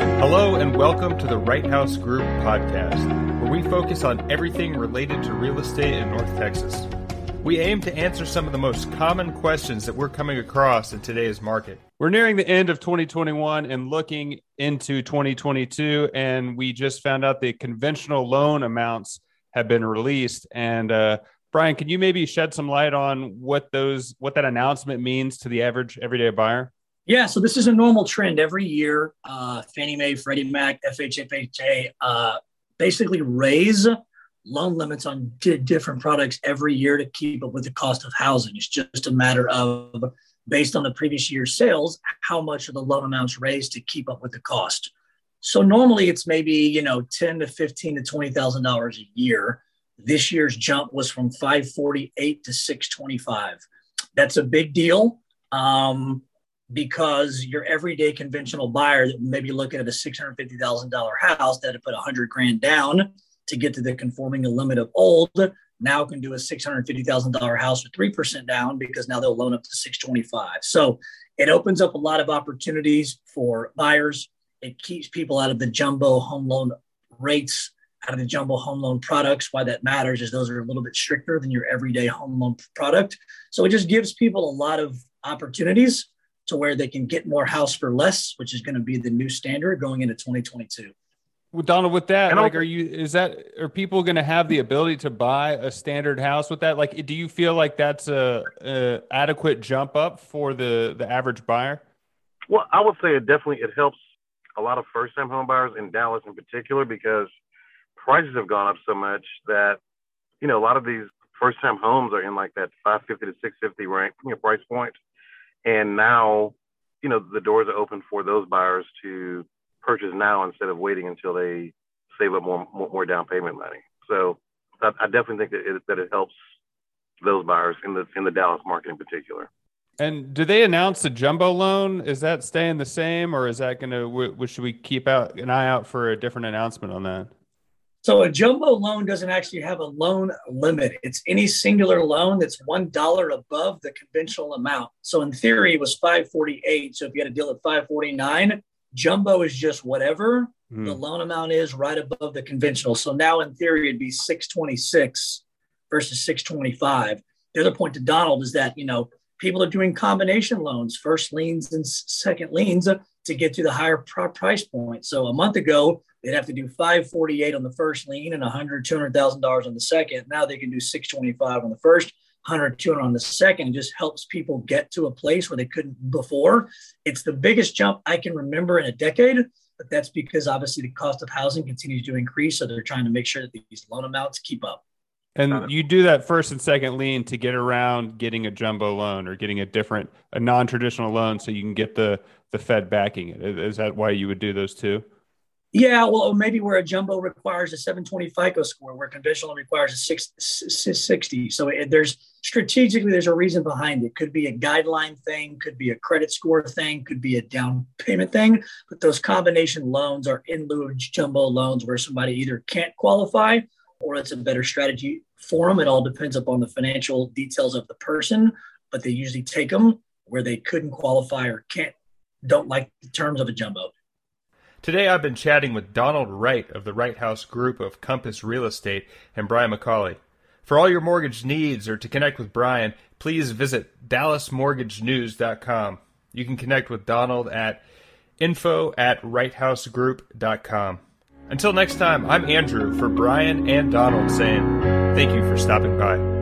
Hello, and welcome to the Wright House Group podcast, where we focus on everything related to real estate in North Texas. We aim to answer some of the most common questions that we're coming across in today's market. We're nearing the end of 2021 and looking into 2022, and we just found out the conventional loan amounts have been released. And uh, Brian, can you maybe shed some light on what those what that announcement means to the average everyday buyer? Yeah, so this is a normal trend every year. Uh, Fannie Mae, Freddie Mac, FHFA uh, basically raise loan limits on d- different products every year to keep up with the cost of housing. It's just a matter of, based on the previous year's sales, how much of the loan amounts raised to keep up with the cost. So normally it's maybe you know ten to fifteen to twenty thousand dollars a year. This year's jump was from five forty eight to six twenty five. That's a big deal. Um, because your everyday conventional buyer that may be looking at a $650,000 house that had put 100 grand down to get to the conforming limit of old now can do a $650,000 house with 3% down because now they'll loan up to 625. So it opens up a lot of opportunities for buyers. It keeps people out of the jumbo home loan rates, out of the jumbo home loan products. Why that matters is those are a little bit stricter than your everyday home loan product. So it just gives people a lot of opportunities to where they can get more house for less, which is going to be the new standard going into 2022. Well, Donald, with that, like, are you is that are people going to have the ability to buy a standard house with that? Like, do you feel like that's a, a adequate jump up for the the average buyer? Well, I would say it definitely it helps a lot of first time home buyers in Dallas in particular because prices have gone up so much that you know a lot of these first time homes are in like that 550 to 650 rank you know, price point and now, you know, the doors are open for those buyers to purchase now instead of waiting until they save up more more down payment money. So I, definitely think that it, that it helps those buyers in the in the Dallas market in particular. And do they announce the jumbo loan? Is that staying the same, or is that going to? Should we keep out an eye out for a different announcement on that? So a jumbo loan doesn't actually have a loan limit. It's any singular loan that's one dollar above the conventional amount. So in theory, it was 548. So if you had a deal at 549, jumbo is just whatever mm. the loan amount is right above the conventional. So now in theory, it'd be 626 versus 625. The other point to Donald is that, you know, people are doing combination loans, first liens and second liens uh, to get to the higher price point. So a month ago, they'd have to do 548 on the first lien and 100 $200,000 on the second. Now they can do 625 on the first, 100 200 on the second. It just helps people get to a place where they couldn't before. It's the biggest jump I can remember in a decade, but that's because obviously the cost of housing continues to increase. So they're trying to make sure that these loan amounts keep up. And you do that first and second lien to get around getting a jumbo loan or getting a different, a non-traditional loan, so you can get the the Fed backing it. Is that why you would do those two? Yeah, well, maybe where a jumbo requires a 720 FICO score, where conventional requires a 660. So it, there's strategically there's a reason behind it. Could be a guideline thing, could be a credit score thing, could be a down payment thing. But those combination loans are in lieu of jumbo loans, where somebody either can't qualify or it's a better strategy for them. It all depends upon the financial details of the person, but they usually take them where they couldn't qualify or can't don't like the terms of a jumbo. Today I've been chatting with Donald Wright of the Wright House Group of Compass Real Estate and Brian McCauley. For all your mortgage needs or to connect with Brian, please visit dallasmortgagenews.com. You can connect with Donald at info at wrighthousegroup.com. Until next time, I'm Andrew for Brian and Donald saying thank you for stopping by.